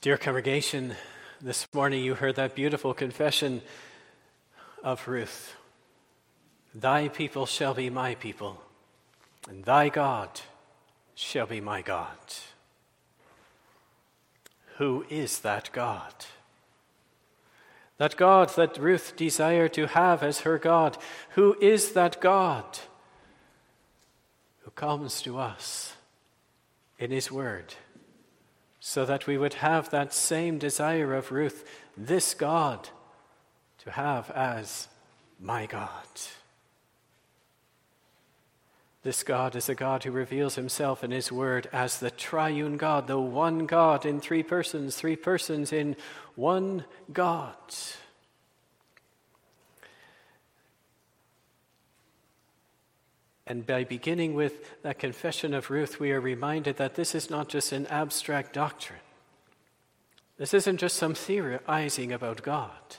Dear congregation, this morning you heard that beautiful confession of Ruth. Thy people shall be my people, and thy God shall be my God. Who is that God? That God that Ruth desired to have as her God. Who is that God who comes to us in His Word? So that we would have that same desire of Ruth, this God, to have as my God. This God is a God who reveals himself in his word as the triune God, the one God in three persons, three persons in one God. And by beginning with that confession of Ruth, we are reminded that this is not just an abstract doctrine. This isn't just some theorizing about God.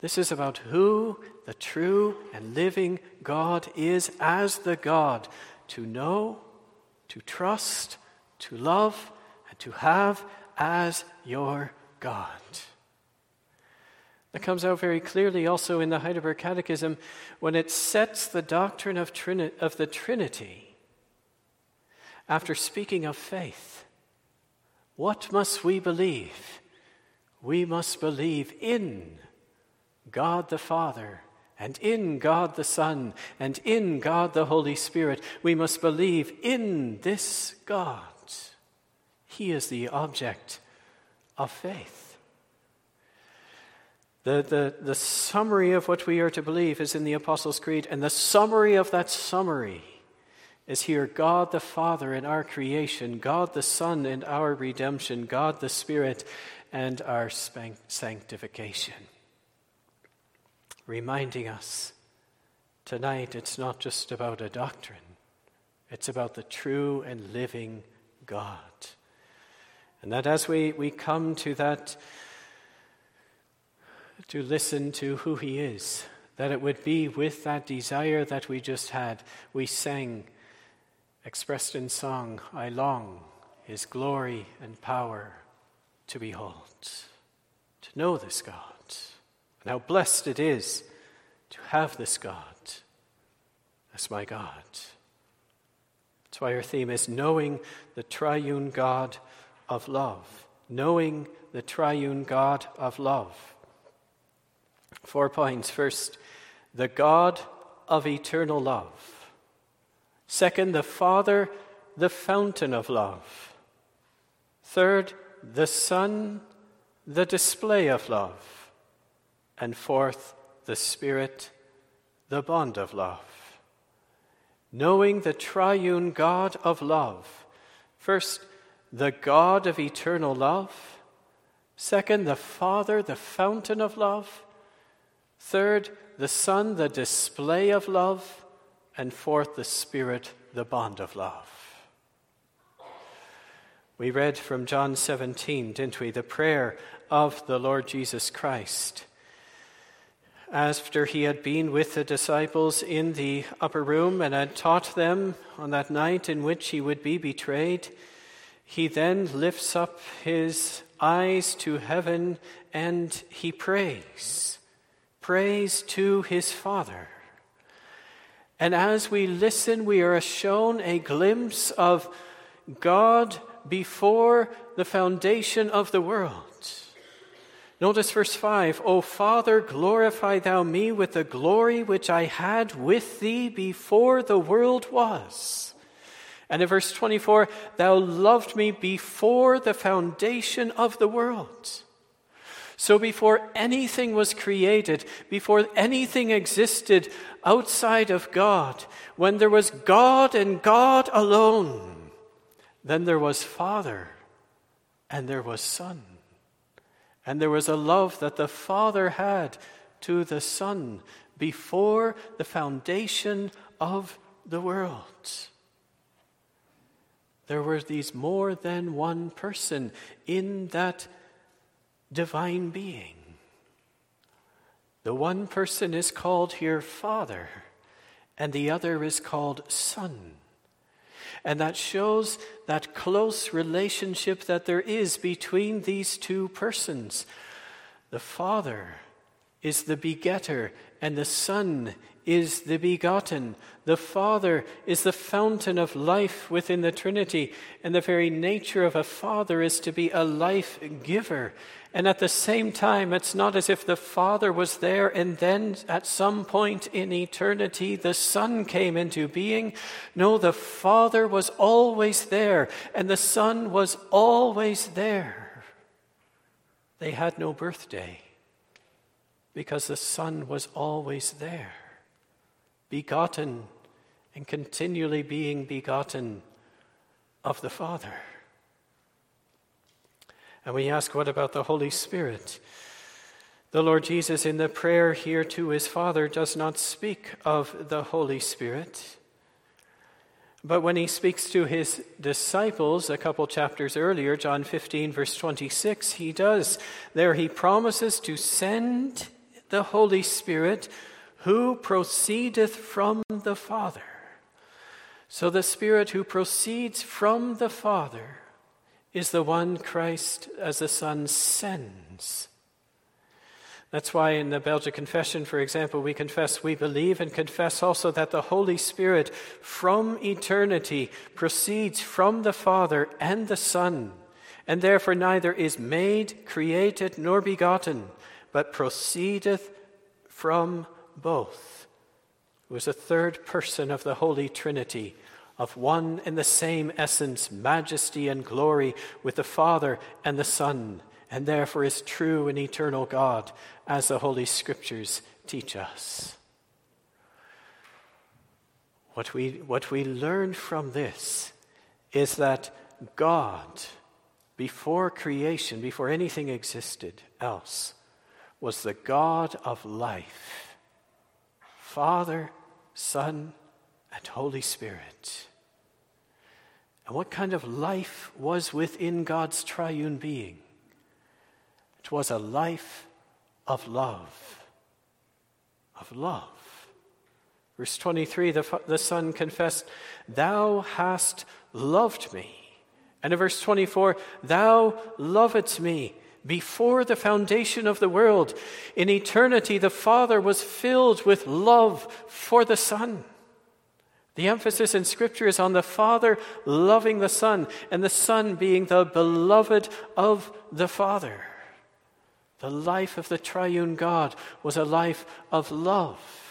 This is about who the true and living God is as the God to know, to trust, to love, and to have as your God. That comes out very clearly also in the Heidelberg Catechism when it sets the doctrine of, Trini- of the Trinity after speaking of faith. What must we believe? We must believe in God the Father, and in God the Son, and in God the Holy Spirit. We must believe in this God. He is the object of faith. The, the, the summary of what we are to believe is in the Apostles' Creed, and the summary of that summary is here God the Father in our creation, God the Son in our redemption, God the Spirit and our sanctification. Reminding us tonight it's not just about a doctrine, it's about the true and living God. And that as we, we come to that to listen to who He is, that it would be with that desire that we just had. We sang, expressed in song, I long His glory and power to behold, to know this God, and how blessed it is to have this God as my God. That's why our theme is knowing the triune God of love. Knowing the triune God of love. Four points. First, the God of eternal love. Second, the Father, the fountain of love. Third, the Son, the display of love. And fourth, the Spirit, the bond of love. Knowing the triune God of love. First, the God of eternal love. Second, the Father, the fountain of love. Third, the Son, the display of love. And fourth, the Spirit, the bond of love. We read from John 17, didn't we? The prayer of the Lord Jesus Christ. After he had been with the disciples in the upper room and had taught them on that night in which he would be betrayed, he then lifts up his eyes to heaven and he prays praise to his Father. And as we listen, we are shown a glimpse of God before the foundation of the world. Notice verse 5 O Father, glorify thou me with the glory which I had with thee before the world was. And in verse 24, Thou loved me before the foundation of the world. So before anything was created, before anything existed outside of God, when there was God and God alone, then there was Father and there was Son. And there was a love that the Father had to the Son before the foundation of the world. There were these more than one person in that divine being. The one person is called here Father, and the other is called Son. And that shows that close relationship that there is between these two persons. The Father is the begetter, and the Son is the begotten. The Father is the fountain of life within the Trinity, and the very nature of a Father is to be a life giver. And at the same time, it's not as if the Father was there and then at some point in eternity the Son came into being. No, the Father was always there and the Son was always there. They had no birthday because the Son was always there, begotten and continually being begotten of the Father. And we ask, what about the Holy Spirit? The Lord Jesus, in the prayer here to his Father, does not speak of the Holy Spirit. But when he speaks to his disciples a couple chapters earlier, John 15, verse 26, he does. There he promises to send the Holy Spirit who proceedeth from the Father. So the Spirit who proceeds from the Father is the one Christ as the Son sends. That's why in the Belgic Confession, for example, we confess we believe and confess also that the Holy Spirit from eternity proceeds from the Father and the Son, and therefore neither is made, created, nor begotten, but proceedeth from both. Is a third person of the Holy Trinity of one and the same essence, majesty and glory with the Father and the Son, and therefore is true and eternal God, as the Holy Scriptures teach us. What we, what we learn from this is that God, before creation, before anything existed else, was the God of life. Father, Son, and Holy Spirit. And what kind of life was within God's triune being? It was a life of love. Of love. Verse 23, the, the Son confessed, Thou hast loved me. And in verse 24, Thou lovedst me before the foundation of the world. In eternity, the Father was filled with love for the Son. The emphasis in Scripture is on the Father loving the Son, and the Son being the beloved of the Father. The life of the triune God was a life of love.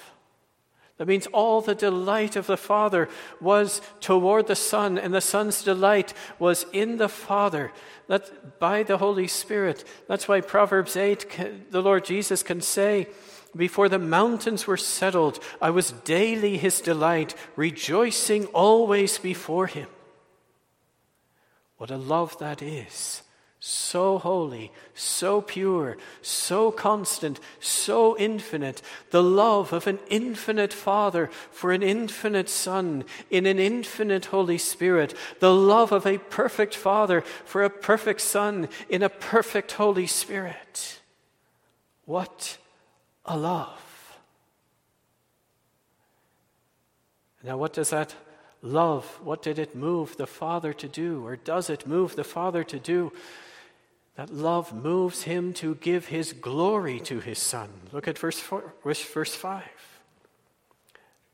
That means all the delight of the Father was toward the Son, and the Son's delight was in the Father. That by the Holy Spirit. That's why Proverbs 8, the Lord Jesus can say, before the mountains were settled, I was daily his delight, rejoicing always before him. What a love that is! So holy, so pure, so constant, so infinite. The love of an infinite Father for an infinite Son in an infinite Holy Spirit. The love of a perfect Father for a perfect Son in a perfect Holy Spirit. What a love. Now, what does that love, what did it move the Father to do, or does it move the Father to do? That love moves him to give his glory to his Son. Look at verse, four, verse 5.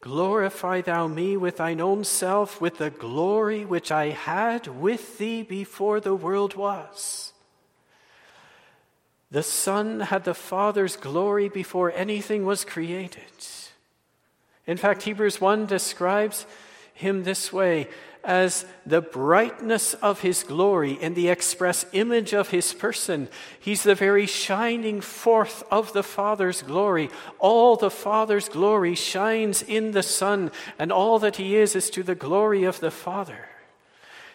Glorify thou me with thine own self, with the glory which I had with thee before the world was. The Son had the Father's glory before anything was created. In fact, Hebrews 1 describes him this way as the brightness of his glory and the express image of his person. He's the very shining forth of the Father's glory. All the Father's glory shines in the Son, and all that he is is to the glory of the Father.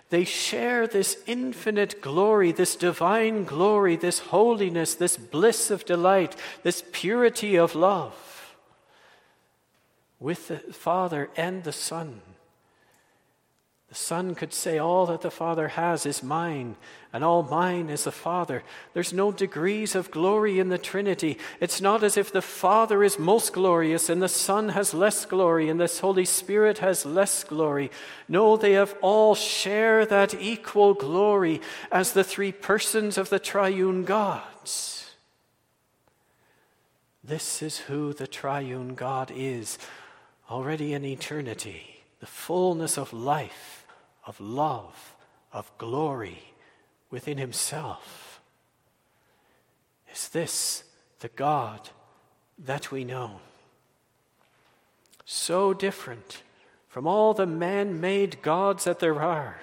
They share this infinite glory, this divine glory, this holiness, this bliss of delight, this purity of love with the Father and the Son. The Son could say, All that the Father has is mine, and all mine is the Father. There's no degrees of glory in the Trinity. It's not as if the Father is most glorious and the Son has less glory and the Holy Spirit has less glory. No, they have all share that equal glory as the three persons of the triune gods. This is who the triune God is already in eternity, the fullness of life of love, of glory within himself. Is this the God that we know? So different from all the man made gods that there are.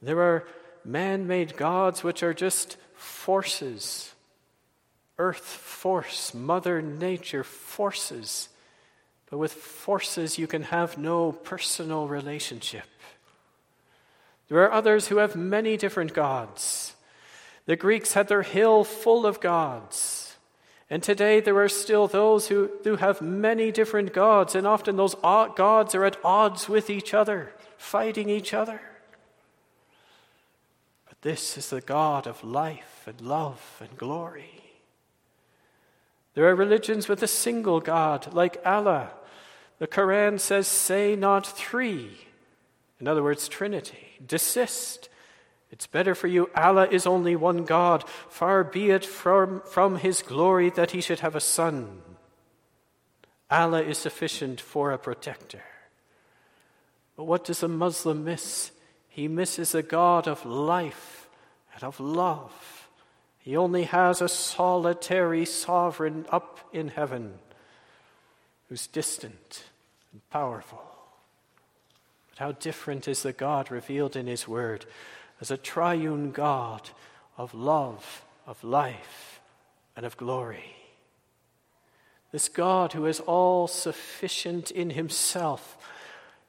There are man made gods which are just forces, earth force, Mother Nature forces. But with forces, you can have no personal relationship. There are others who have many different gods. The Greeks had their hill full of gods. And today there are still those who, who have many different gods, and often those gods are at odds with each other, fighting each other. But this is the God of life and love and glory. There are religions with a single God, like Allah. The Quran says, Say not three. In other words, Trinity. Desist. It's better for you. Allah is only one God. Far be it from, from his glory that he should have a son. Allah is sufficient for a protector. But what does a Muslim miss? He misses a God of life and of love. He only has a solitary sovereign up in heaven who's distant and powerful. But how different is the God revealed in His Word as a triune God of love, of life, and of glory. This God who is all sufficient in Himself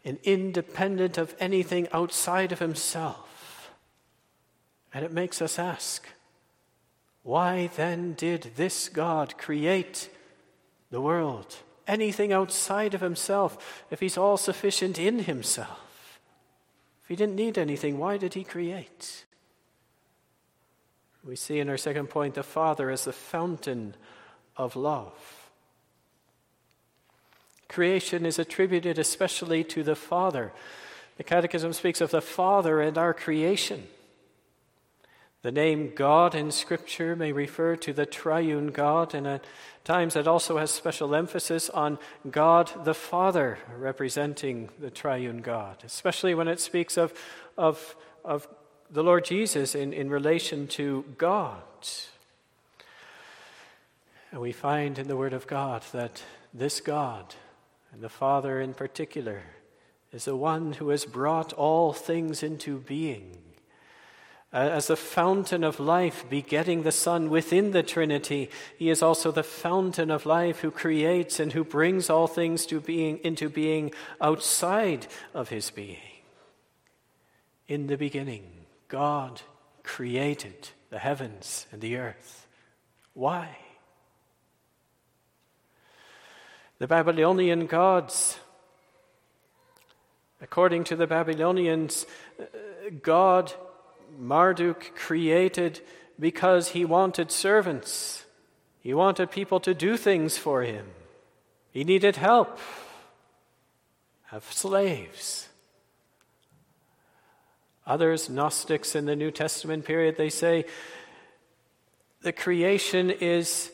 and independent of anything outside of Himself. And it makes us ask, why then did this God create the world? Anything outside of himself if he's all sufficient in himself? If he didn't need anything, why did he create? We see in our second point the Father as the fountain of love. Creation is attributed especially to the Father. The Catechism speaks of the Father and our creation. The name God in Scripture may refer to the triune God, and at times it also has special emphasis on God the Father, representing the triune God, especially when it speaks of, of, of the Lord Jesus in, in relation to God. And we find in the Word of God that this God, and the Father in particular, is the one who has brought all things into being as the fountain of life, begetting the Son within the Trinity, he is also the fountain of life who creates and who brings all things to being into being outside of his being. In the beginning, God created the heavens and the earth. Why? The Babylonian gods, according to the Babylonians, uh, God Marduk created because he wanted servants. He wanted people to do things for him. He needed help. Have slaves. Others, Gnostics in the New Testament period, they say the creation is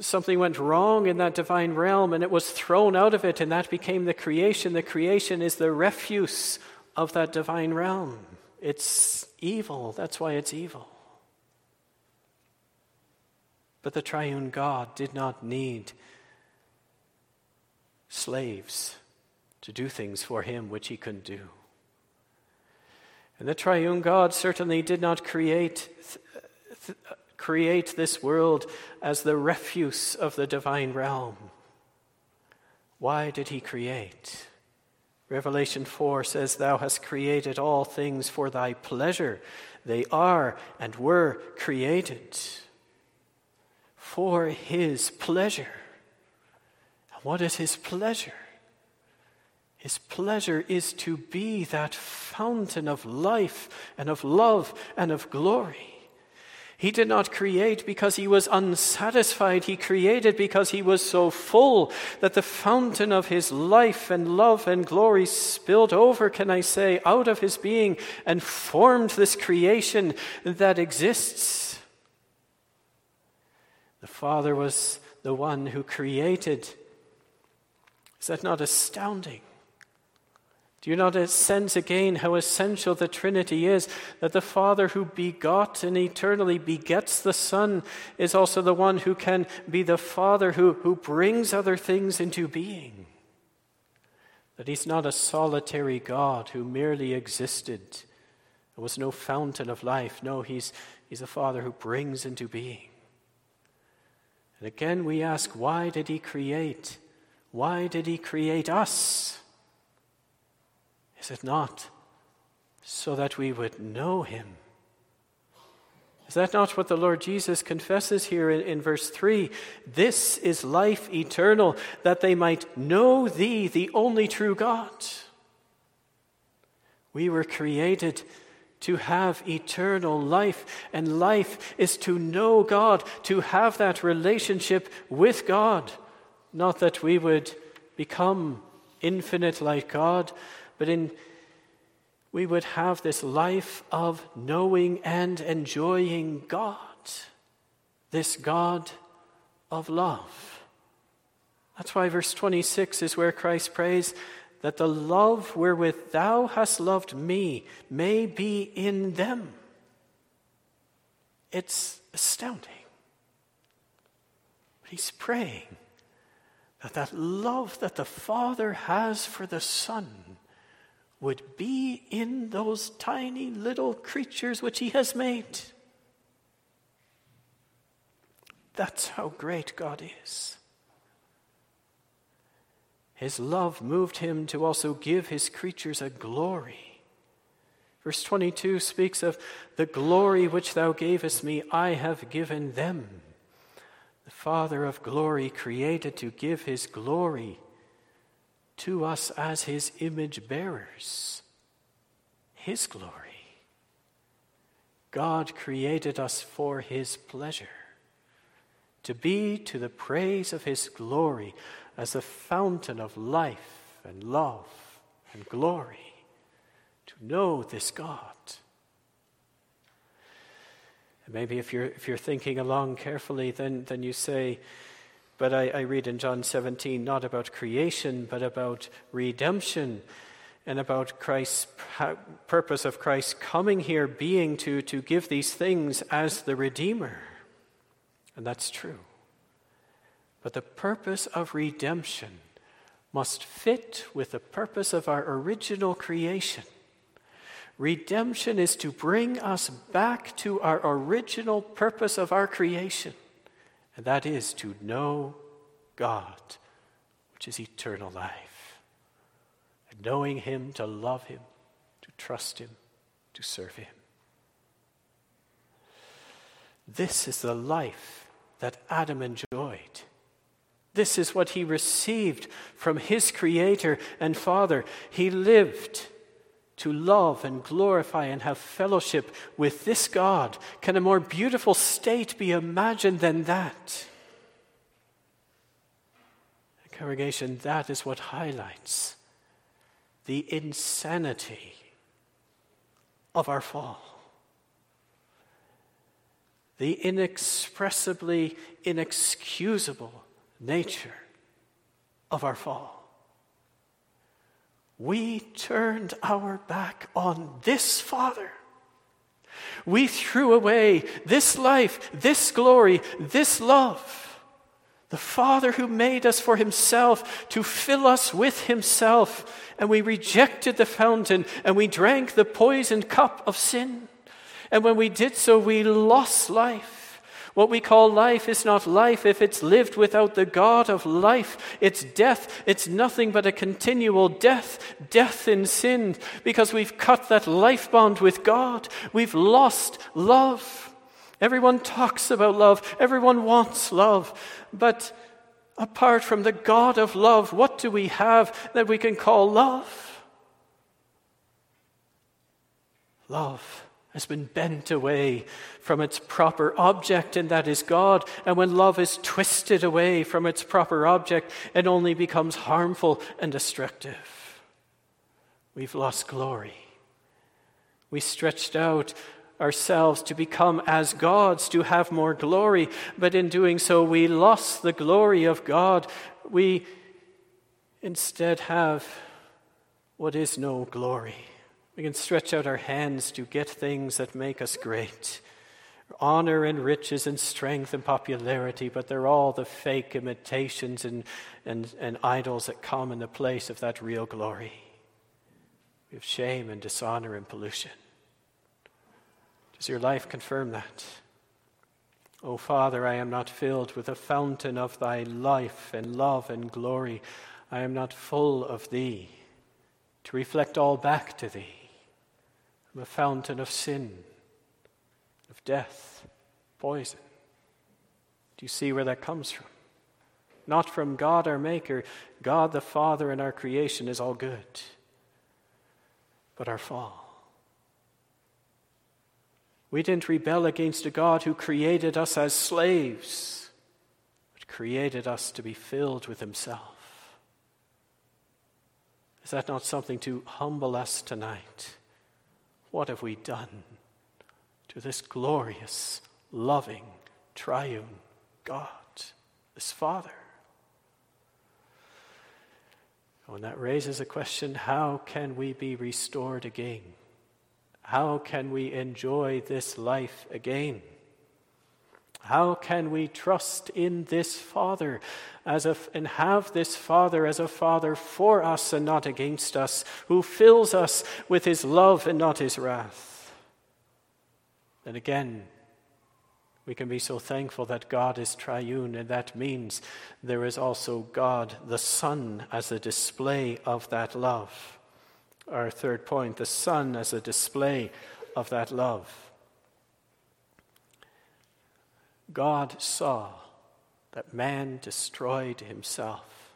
something went wrong in that divine realm and it was thrown out of it, and that became the creation. The creation is the refuse of that divine realm. It's evil. That's why it's evil. But the triune God did not need slaves to do things for him which he couldn't do. And the triune God certainly did not create, th- create this world as the refuse of the divine realm. Why did he create? Revelation 4 says, Thou hast created all things for thy pleasure. They are and were created for his pleasure. And what is his pleasure? His pleasure is to be that fountain of life and of love and of glory. He did not create because he was unsatisfied. He created because he was so full that the fountain of his life and love and glory spilled over, can I say, out of his being and formed this creation that exists. The Father was the one who created. Is that not astounding? Do you not sense again how essential the Trinity is? That the Father who begot and eternally begets the Son is also the one who can be the Father who, who brings other things into being. That He's not a solitary God who merely existed. There was no fountain of life. No, He's, he's a Father who brings into being. And again, we ask, why did He create? Why did He create us? Is it not? So that we would know him. Is that not what the Lord Jesus confesses here in, in, verse 3? This is life eternal, that they might know thee, the only true God. We were created to have eternal life, and life is to know God, to have that relationship with God. Not that we would become infinite like God, but in we would have this life of knowing and enjoying God, this God of love. That's why verse 26 is where Christ prays that the love wherewith thou hast loved me may be in them. It's astounding. He's praying that that love that the Father has for the Son would be in those tiny little creatures which He has made. That's how great God is. His love moved him to also give his creatures a glory. Verse 22 speaks of the glory which thou gavest me, I have given them. The Father of glory created to give his glory to us as his image bearers, his glory. God created us for his pleasure, to be to the praise of his glory as the fountain of life and love and glory, to know this God. And maybe if you're, if you're thinking along carefully, then, then you say, but I, I read in John 17 not about creation, but about redemption and about Christ's purpose of Christ coming here being to, to give these things as the Redeemer. And that's true. But the purpose of redemption must fit with the purpose of our original creation. Redemption is to bring us back to our original purpose of our creation and that is to know God, which is eternal life. And knowing Him, to love Him, to trust Him, to serve Him. This is the life that Adam enjoyed. This is what he received from his Creator and Father. He lived to love and glorify and have fellowship with this God. Can a more beautiful state be imagined than that? Congregation, that is what highlights the insanity of our fall. The inexpressibly inexcusable nature of our fall we turned our back on this Father. We threw away this life, this glory, this love. The Father who made us for Himself to fill us with Himself. And we rejected the fountain and we drank the poisoned cup of sin. And when we did so, we lost life. What we call life is not life if it's lived without the God of life. It's death. It's nothing but a continual death, death in sin, because we've cut that life bond with God. We've lost love. Everyone talks about love, everyone wants love, but Apart from the God of love, what do we have that we can call love? Love has been bent away from its proper object, and that is God. And when love is twisted away from its proper object, it only becomes harmful and destructive. We've lost glory. We stretched out ourselves to become as gods, to have more glory, but in doing so, we lost the glory of God. We instead have what is no glory. We can stretch out our hands to get things that make us great honor and riches and strength and popularity, but they're all the fake imitations and, and, and idols that come in the place of that real glory. We have shame and dishonor and pollution. Does your life confirm that? O oh, Father, I am not filled with the fountain of thy life and love and glory. I am not full of thee to reflect all back to thee. A fountain of sin, of death, poison. Do you see where that comes from? Not from God our Maker. God the Father in our creation is all good, but our fall. We didn't rebel against a God who created us as slaves, but created us to be filled with Himself. Is that not something to humble us tonight? What have we done to this glorious, loving, triune God, this Father? And that raises a question how can we be restored again? How can we enjoy this life again? How can we trust in this Father as a, and have this Father as a Father for us and not against us, who fills us with his love and not his wrath? And again, we can be so thankful that God is triune, and that means there is also God the Son as a display of that love. Our third point the Son as a display of that love. God saw that man destroyed himself,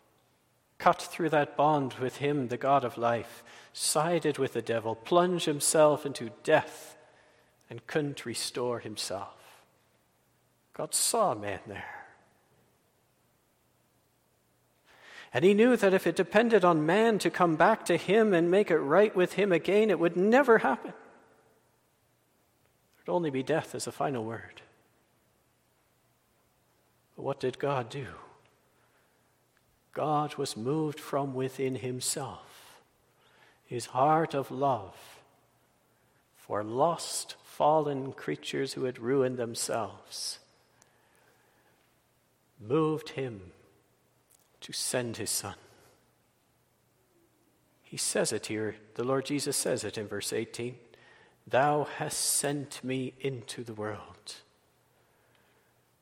cut through that bond with him, the God of life, sided with the devil, plunged himself into death, and couldn't restore himself. God saw man there. And he knew that if it depended on man to come back to him and make it right with him again, it would never happen. There'd only be death as a final word. But what did God do? God was moved from within himself, his heart of love for lost, fallen creatures who had ruined themselves, moved him to send his son. He says it here, the Lord Jesus says it in verse 18 Thou hast sent me into the world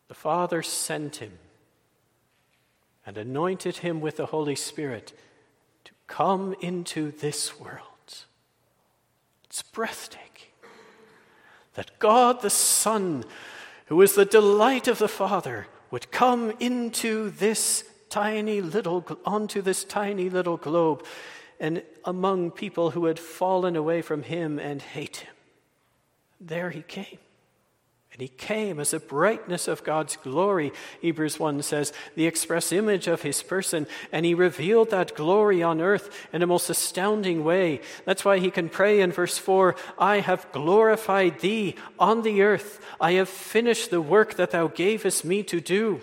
the Father sent him and anointed him with the Holy Spirit to come into this world. It's breathtaking that God the Son, who is the delight of the Father, would come into this tiny little onto this tiny little globe and among people who had fallen away from him and hate him. There he came. And he came as a brightness of God's glory, Hebrews 1 says, the express image of his person. And he revealed that glory on earth in a most astounding way. That's why he can pray in verse 4 I have glorified thee on the earth. I have finished the work that thou gavest me to do.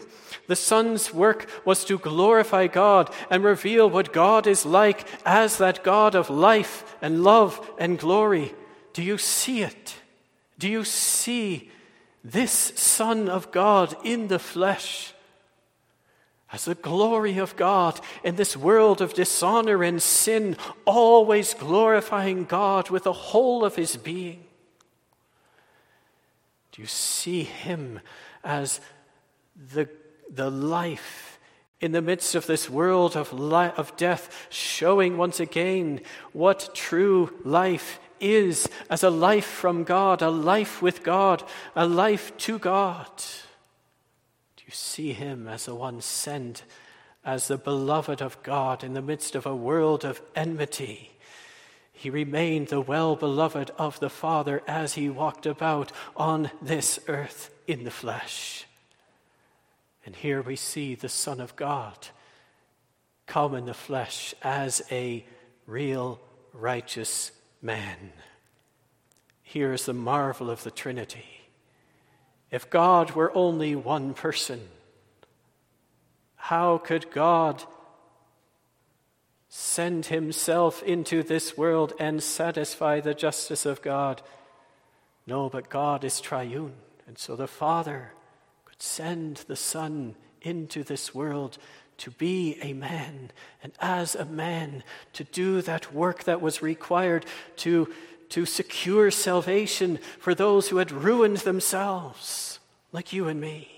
The Son's work was to glorify God and reveal what God is like as that God of life and love and glory. Do you see it? Do you see this Son of God in the flesh as the glory of God in this world of dishonor and sin, always glorifying God with the whole of his being. Do you see him as the, the life in the midst of this world of, li- of death, showing once again what true life is as a life from God, a life with God, a life to God. Do you see him as the one sent as the beloved of God in the midst of a world of enmity. He remained the well beloved of the Father as he walked about on this earth in the flesh. And here we see the Son of God come in the flesh as a real righteous man. Here is the marvel of the Trinity. If God were only one person, how could God send himself into this world and satisfy the justice of God? No, but God is triune. And so the Father could send the Son into this world to be a man, and as a man, to do that work that was required to, to secure salvation for those who had ruined themselves, like you and me.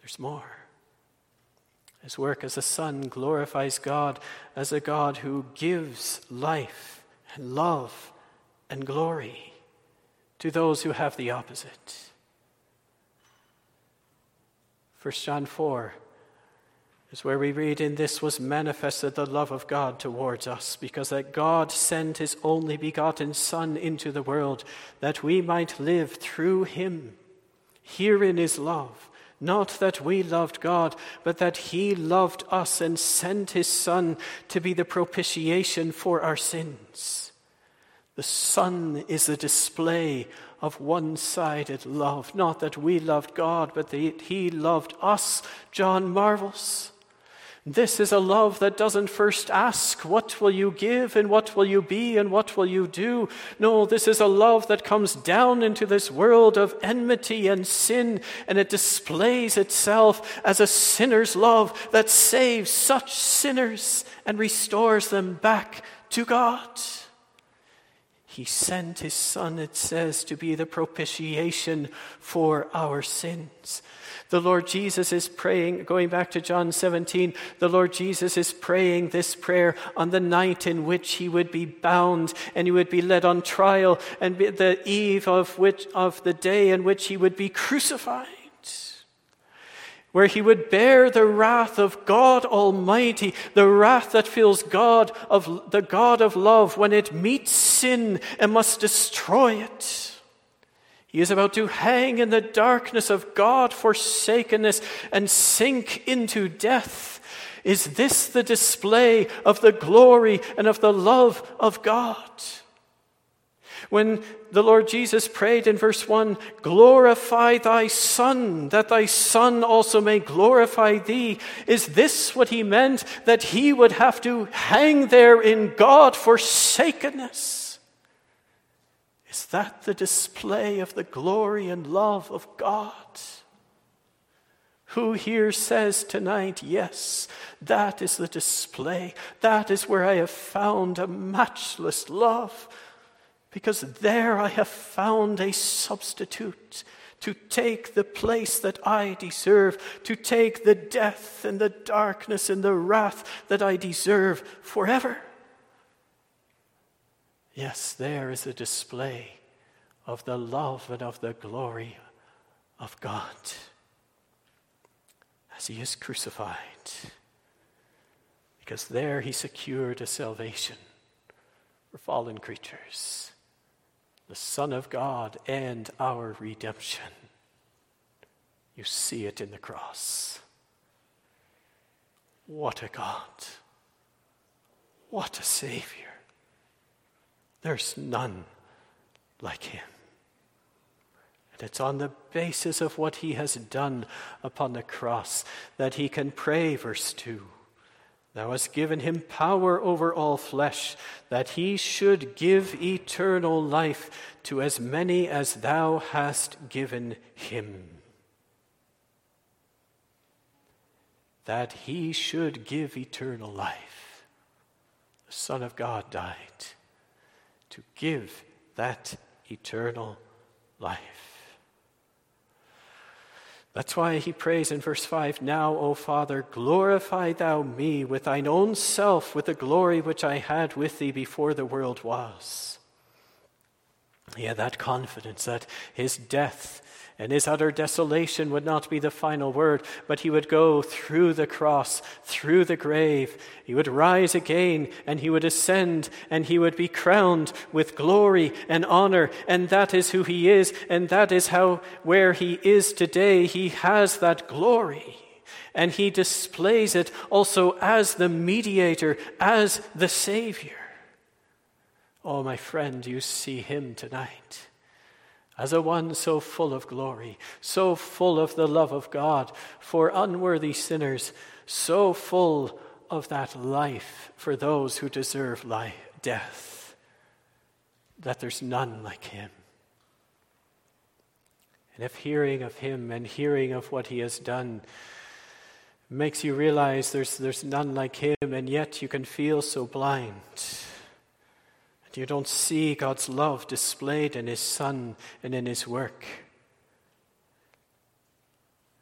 There's more. His work as a son glorifies God as a God who gives life and love and glory to those who have the opposite. 1 John 4 is where we read, In this was manifested the love of God towards us, because that God sent his only begotten Son into the world, that we might live through him. Herein is love. Not that we loved God, but that He loved us and sent His Son to be the propitiation for our sins. The Son is a display of one sided love. Not that we loved God, but that He loved us, John marvels. This is a love that doesn't first ask, What will you give, and what will you be, and what will you do? No, this is a love that comes down into this world of enmity and sin, and it displays itself as a sinner's love that saves such sinners and restores them back to God. He sent his Son, it says, to be the propitiation for our sins. The Lord Jesus is praying, going back to John 17, the Lord Jesus is praying this prayer on the night in which he would be bound and he would be led on trial, and the eve of, which, of the day in which he would be crucified where he would bear the wrath of God Almighty, the wrath that fills God of the God of love when it meets sin and must destroy it. He is about to hang in the darkness of God forsakenness and sink into death. Is this the display of the glory and of the love of God? When the Lord Jesus prayed in verse 1 Glorify thy Son, that thy Son also may glorify thee. Is this what he meant? That he would have to hang there in God forsakenness? Is that the display of the glory and love of God? Who here says tonight, Yes, that is the display. That is where I have found a matchless love because there I have found a substitute to take the place that I deserve, to take the death and the darkness and the wrath that I deserve forever. Yes, there is a display of the love and of the glory of God as he is crucified. Because there he secured a salvation for fallen creatures the Son of God and our redemption. You see it in the cross. What a God! What a Savior! There's none like Him. And it's on the basis of what He has done upon the cross that He can pray, verse 2 Thou hast given him power over all flesh, that he should give eternal life to as many as thou hast given him. That he should give eternal life. The Son of God died to give that eternal life. That's why he prays in verse 5 Now, O Father, glorify thou me with thine own self, with the glory which I had with thee before the world was. He had that confidence that his death And his utter desolation would not be the final word, but he would go through the cross, through the grave. He would rise again, and he would ascend, and he would be crowned with glory and honor. And that is who he is, and that is how, where he is today, he has that glory. And he displays it also as the mediator, as the Savior. Oh, my friend, you see him tonight as a one so full of glory, so full of the love of God for unworthy sinners, so full of that life for those who deserve life, death, that there's none like him. And if hearing of him and hearing of what he has done makes you realize there's, there's none like him, and yet you can feel so blind you don't see God's love displayed in His Son and in His work.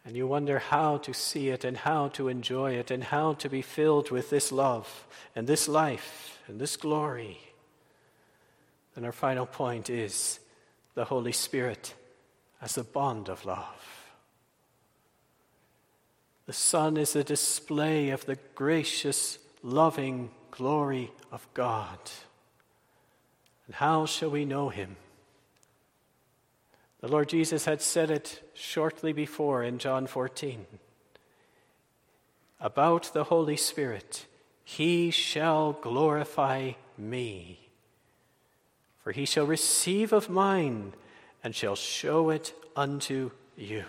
And you wonder how to see it and how to enjoy it and how to be filled with this love and this life and this glory. Then our final point is the Holy Spirit as a bond of love. The Son is a display of the gracious, loving glory of God. And how shall we know him? The Lord Jesus had said it shortly before in John 14 about the Holy Spirit. He shall glorify me, for he shall receive of mine and shall show it unto you.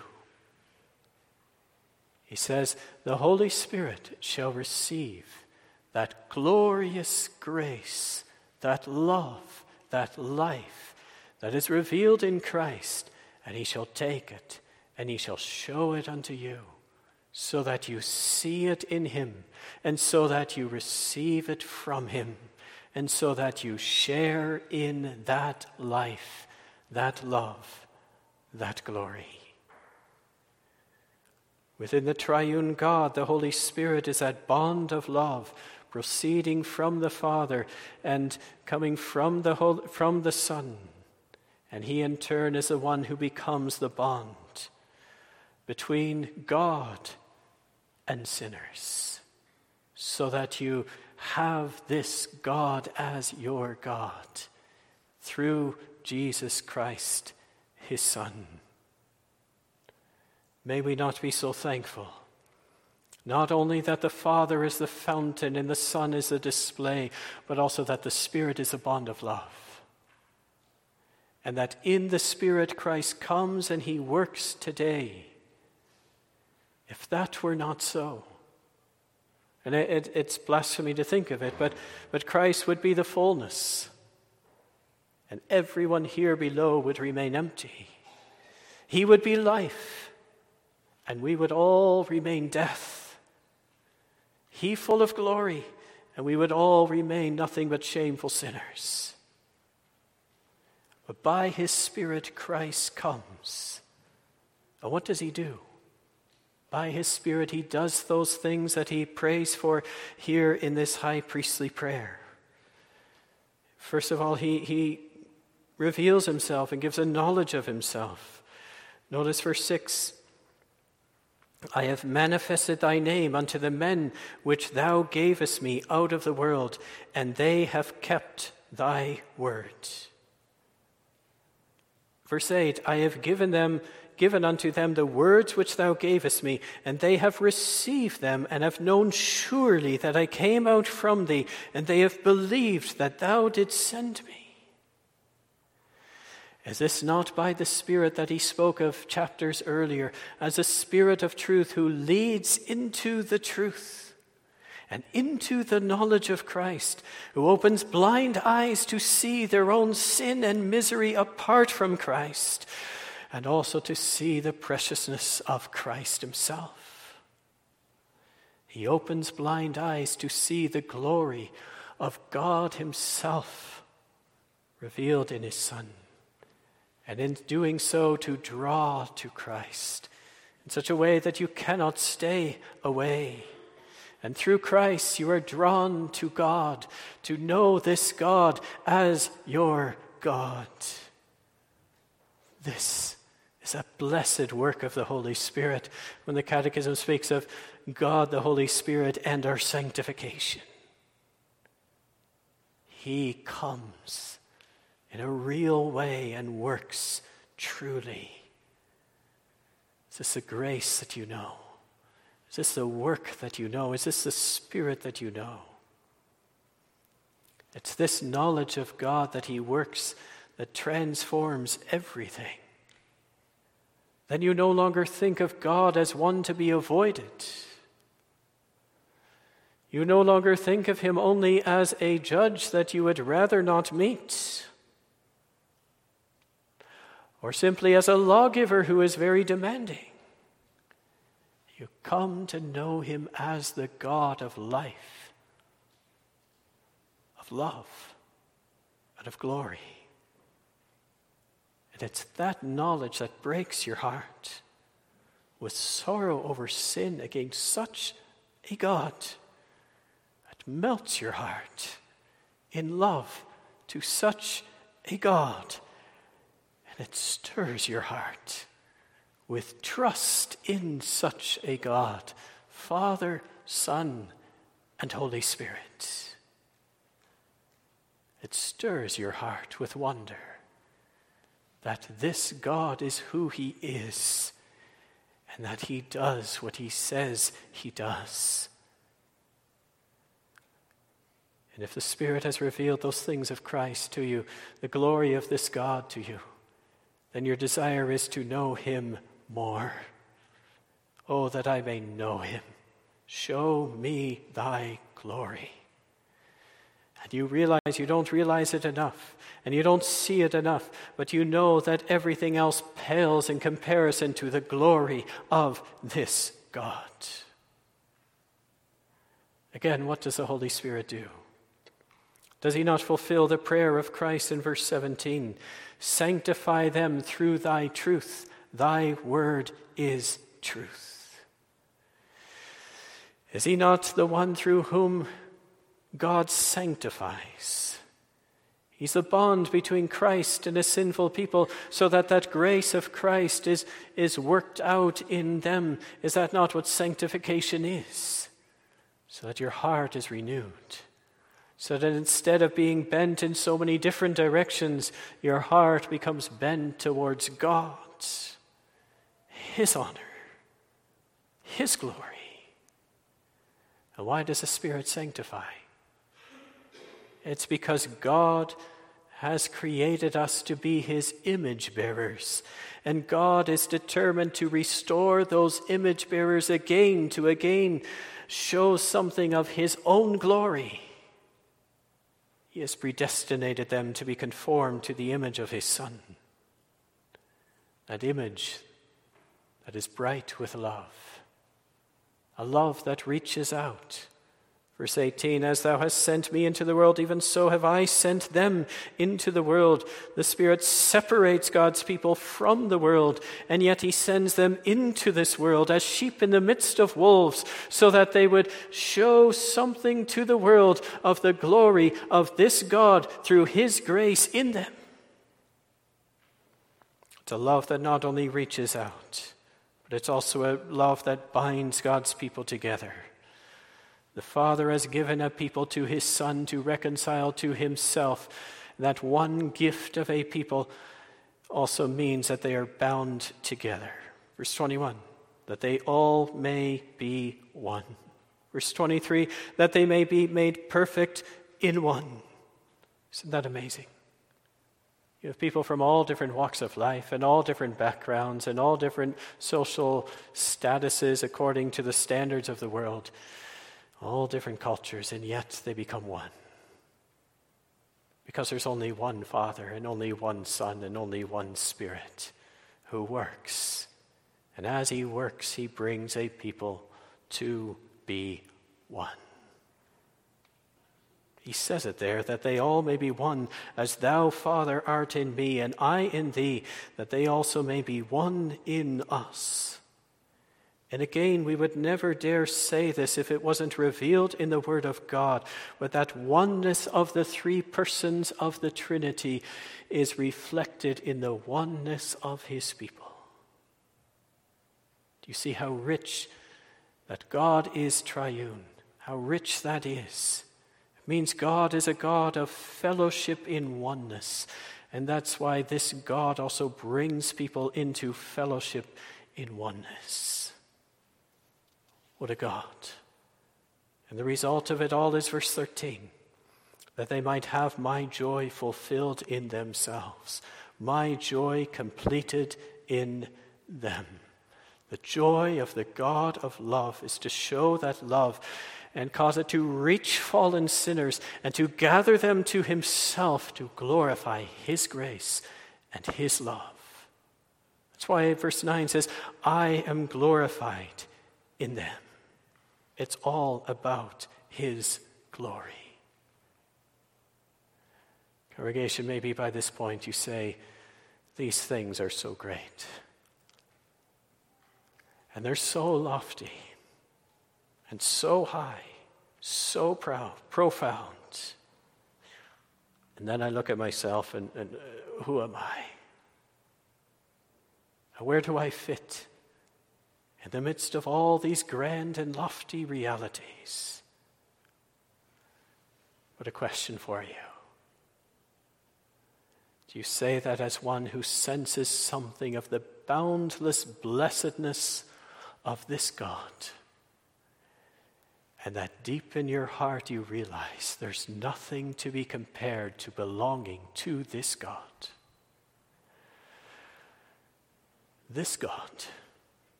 He says, The Holy Spirit shall receive that glorious grace, that love, that life that is revealed in Christ, and he shall take it and he shall show it unto you, so that you see it in him, and so that you receive it from him, and so that you share in that life, that love, that glory. Within the triune God, the Holy Spirit is that bond of love proceeding from the Father and coming from the, whole, from the Son. And he, in turn, is the one who becomes the bond between God and sinners, so that you have this God as your God through Jesus Christ, his Son. May we not be so thankful not only that the Father is the fountain and the Son is the display, but also that the Spirit is a bond of love. And that in the Spirit Christ comes and he works today. If that were not so, and it, it, it's blasphemy to think of it, but, but Christ would be the fullness, and everyone here below would remain empty. He would be life, and we would all remain death. He full of glory, and we would all remain nothing but shameful sinners. But by his Spirit, Christ comes. And what does he do? By his Spirit, he does those things that he prays for here in this high priestly prayer. First of all, he, he reveals himself and gives a knowledge of himself. Notice verse 6 I have manifested thy name unto the men which thou gavest me out of the world, and they have kept thy word. Verse 8 I have given them given unto them the words which thou gavest me, and they have received them, and have known surely that I came out from thee, and they have believed that thou didst send me. Is this not by the Spirit that he spoke of chapters earlier, as a Spirit of truth who leads into the truth and into the knowledge of Christ, who opens blind eyes to see their own sin and misery apart from Christ, and also to see the preciousness of Christ himself? He opens blind eyes to see the glory of God himself revealed in his Son and in doing so to draw to Christ in such a way that you cannot stay away. And through Christ, you are drawn to God, to know this God as your God. This is a blessed work of the Holy Spirit when the Catechism speaks of God, the Holy Spirit, and our sanctification. He comes in a real way and works truly. Is this the grace that you know? Is this the work that you know? Is this the Spirit that you know? It's this knowledge of God that He works that transforms everything. Then you no longer think of God as one to be avoided. You no longer think of Him only as a judge that you would rather not meet, or simply as a lawgiver who is very demanding. You come to know Him as the God of life, of love, and of glory. And it's that knowledge that breaks your heart with sorrow over sin against such a God that melts your heart in love to such a God. And it stirs your heart with trust in such a God, Father, Son, and Holy Spirit. It stirs your heart with wonder that this God is who he is and that he does what he says he does. And if the Spirit has revealed those things of Christ to you, the glory of this God to you, then your desire is to know him more. Oh, that I may know him. Show me thy glory. And you realize you don't realize it enough, and you don't see it enough, but you know that everything else pales in comparison to the glory of this God. Again, what does the Holy Spirit do? Does he not fulfill the prayer of Christ in verse 17? Sanctify them through thy truth. Thy word is truth. Is he not the one through whom God sanctifies. He's the bond between Christ and a sinful people so that that grace of Christ is, is worked out in them. Is that not what sanctification is? So that your heart is renewed. So that instead of being bent in so many different directions, your heart becomes bent towards God, His honor, His glory. And why does the Spirit sanctify? It's because God has created us to be his image bearers. And God is determined to restore those image bearers again, to again show something of his own glory. He has predestinated them to be conformed to the image of his Son. That image that is bright with love, a love that reaches out Verse 18 As thou hast sent me into the world, even so have I sent them into the world. The Spirit separates God's people from the world, and yet He sends them into this world as sheep in the midst of wolves, so that they would show something to the world of the glory of this God through His grace in them. It's a love that not only reaches out, but it's also a love that binds God's people together. The Father has given a people to his Son to reconcile to himself. That one gift of a people also means that they are bound together. Verse 21 that they all may be one. Verse 23 that they may be made perfect in one. Isn't that amazing? You have people from all different walks of life and all different backgrounds and all different social statuses according to the standards of the world all different cultures, and yet they become one. Because there's only one Father, and only one Son, and only one Spirit who works. And as He works, He brings a people to be one. He says it there that they all may be one, as thou, Father, art in me, and I in thee, that they also may be one in us and again, we would never dare say this if it wasn't revealed in the Word of God, but that oneness of the three persons of the Trinity is reflected in the oneness of His people. Do you see how rich that God is triune? How rich that is. It means God is a God of fellowship in oneness. And that's why this God also brings people into fellowship in oneness. What a God. And the result of it all is verse 13 that they might have my joy fulfilled in themselves, my joy completed in them. The joy of the God of love is to show that love and cause it to reach fallen sinners and to gather them to himself to glorify his grace and his love. That's why verse 9 says, I am glorified in them. It's all about his glory. Congregation, maybe by this point you say, These things are so great. And they're so lofty and so high, so proud, profound. And then I look at myself and, and uh, who am I? Where do I fit in the midst of all these grand and lofty realities? What a question for you. Do you say that as one who senses something of the boundless blessedness of this God? And that deep in your heart you realize there's nothing to be compared to belonging to this God. This God,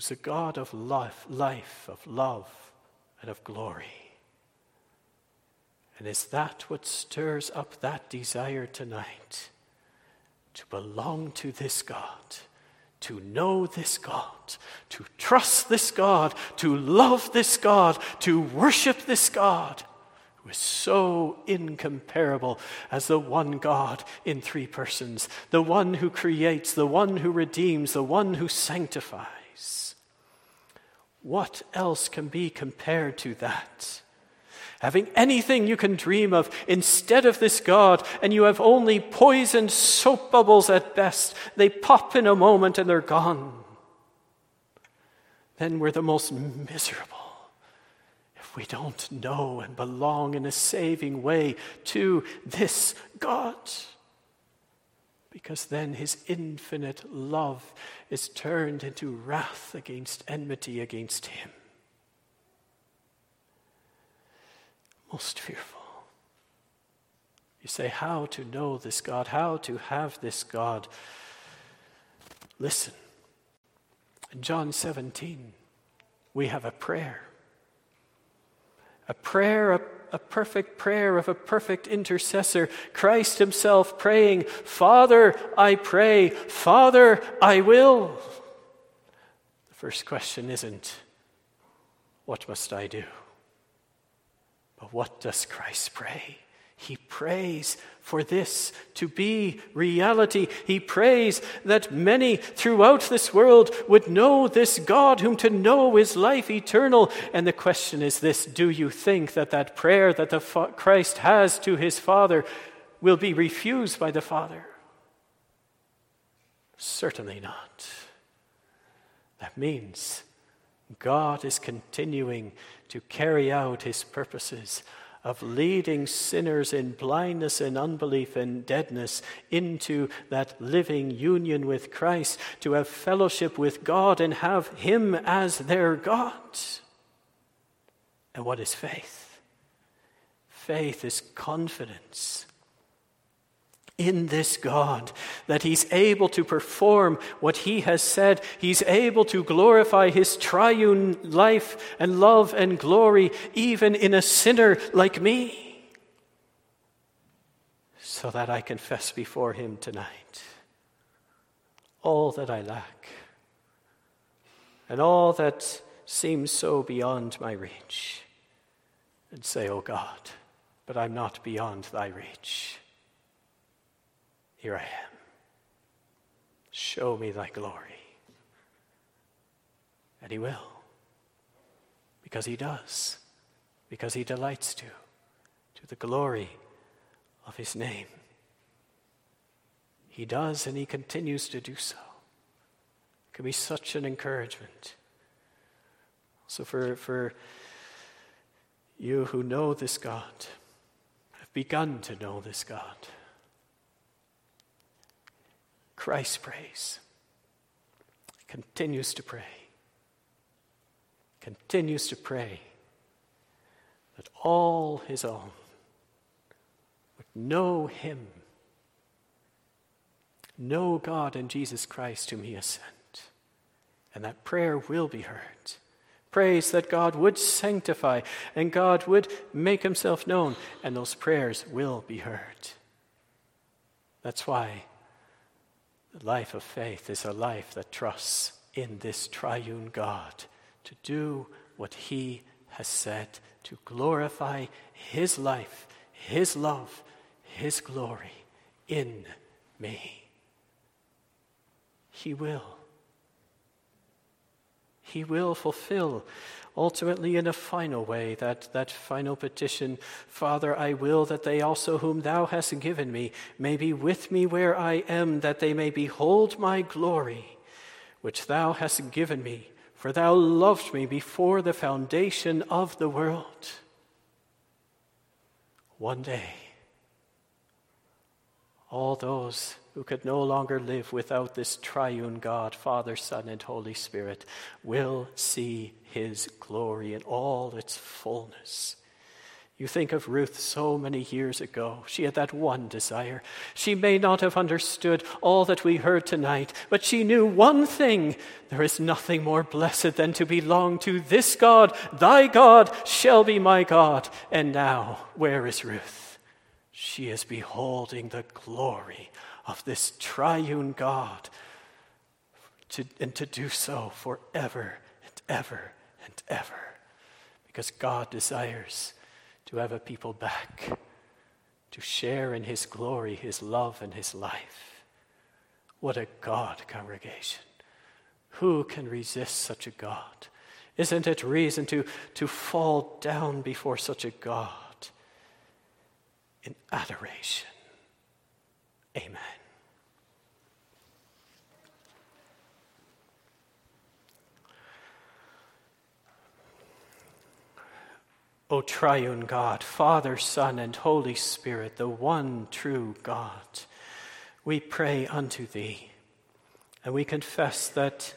who's a God of life, life, of love, and of glory. And is that what stirs up that desire tonight? to belong to this God, to know this God, to trust this God, to love this God, to worship this God, who is so incomparable as the one God in three persons, the one who creates, the one who redeems, the one who sanctifies. What else can be compared to that? having anything you can dream of instead of this God, and you have only poisoned soap bubbles at best. They pop in a moment and they're gone. Then we're the most miserable if we don't know and belong in a saving way to this God. Because then his infinite love is turned into wrath against enmity against him. most fearful. You say, How to know this God? How to have this God? Listen. In John 17, we have a prayer. A prayer, a, a perfect prayer of a perfect intercessor. Christ Himself praying, Father, I pray, Father, I will. The first question isn't, What must I do? But what does Christ pray? He prays for this to be reality. He prays that many throughout this world would know this God, whom to know is life eternal. And the question is this Do you think that that prayer that the fa- Christ has to his Father will be refused by the Father? Certainly not. That means God is continuing to carry out his purposes of leading sinners in blindness and unbelief and deadness into that living union with Christ, to have fellowship with God and have him as their God. And what is faith? Faith is confidence in this God, that He's able to perform what He has said. He's able to glorify His triune life and love and glory, even in a sinner like me, so that I confess before Him tonight all that I lack and all that seems so beyond my reach, and say, Oh God, but I'm not beyond Thy reach. Here I am. Show me thy glory. And he will. Because he does. Because he delights to. To the glory of his name. He does, and he continues to do so. It can be such an encouragement So, for, for you who know this God, have begun to know this God, Christ prays, continues to pray, continues to pray that all his own would know him, know God and Jesus Christ whom he has sent, and that prayer will be heard. Prays that God would sanctify and God would make himself known, and those prayers will be heard. That's why the life of faith is a life that trusts in this triune God to do what he has said, to glorify his life, his love, his glory in me. He will. He will fulfill, ultimately in a final way, that, that final petition Father, I will that they also, whom thou hast given me, may be with me where I am, that they may behold my glory, which thou hast given me, for thou loved me before the foundation of the world. One day, all those who could no longer live without this triune God, Father, Son, and Holy Spirit, will see his glory in all its fullness. You think of Ruth so many years ago. She had that one desire. She may not have understood all that we heard tonight, but she knew one thing there is nothing more blessed than to belong to this God. Thy God shall be my God. And now, where is Ruth? She is beholding the glory of this triune God to, and to do so forever and ever and ever. Because God desires to have a people back to share in His glory, His love, and His life. What a God, congregation. Who can resist such a God? Isn't it reason to, to fall down before such a God in adoration? Amen. O triune God, Father, Son, and Holy Spirit, the one true God, we pray unto thee, and we confess that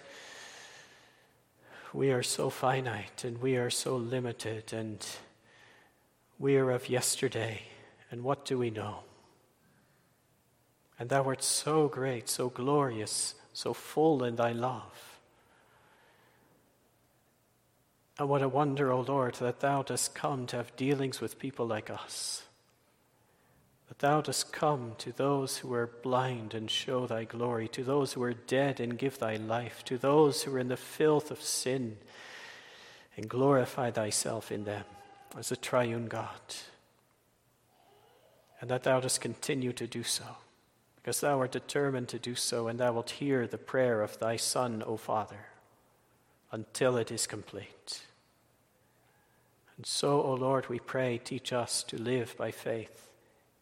we are so finite and we are so limited and we are of yesterday, and what do we know? And thou art so great, so glorious, so full in thy love. And what a wonder, O Lord, that Thou dost come to have dealings with people like us. That Thou dost come to those who are blind and show Thy glory, to those who are dead and give Thy life, to those who are in the filth of sin and glorify Thyself in them as a triune God. And that Thou dost continue to do so, because Thou art determined to do so, and Thou wilt hear the prayer of Thy Son, O Father until it is complete. And so, O Lord, we pray, teach us to live by faith.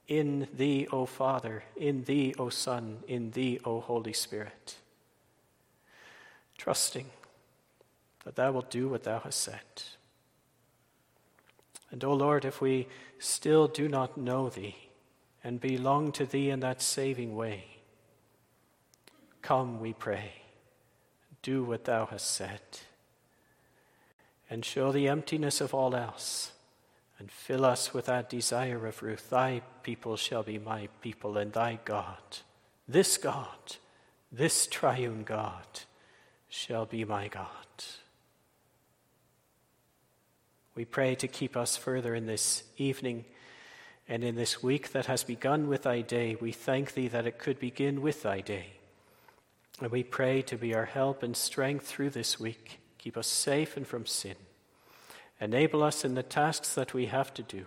In Thee, O Father, in Thee, O Son, in Thee, O Holy Spirit, trusting that Thou wilt do what Thou hast said. And, O Lord, if we still do not know Thee and belong to Thee in that saving way, come, we pray do what thou hast said, and show the emptiness of all else, and fill us with that desire of Ruth. Thy people shall be my people, and thy God, this God, this triune God, shall be my God. We pray to keep us further in this evening and in this week that has begun with thy day. We thank thee that it could begin with thy day. And we pray to be our help and strength through this week. Keep us safe and from sin. Enable us in the tasks that we have to do.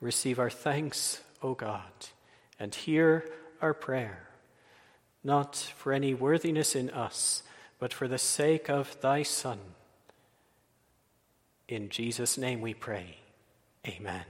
Receive our thanks, O God, and hear our prayer, not for any worthiness in us, but for the sake of thy Son. In Jesus' name we pray. Amen.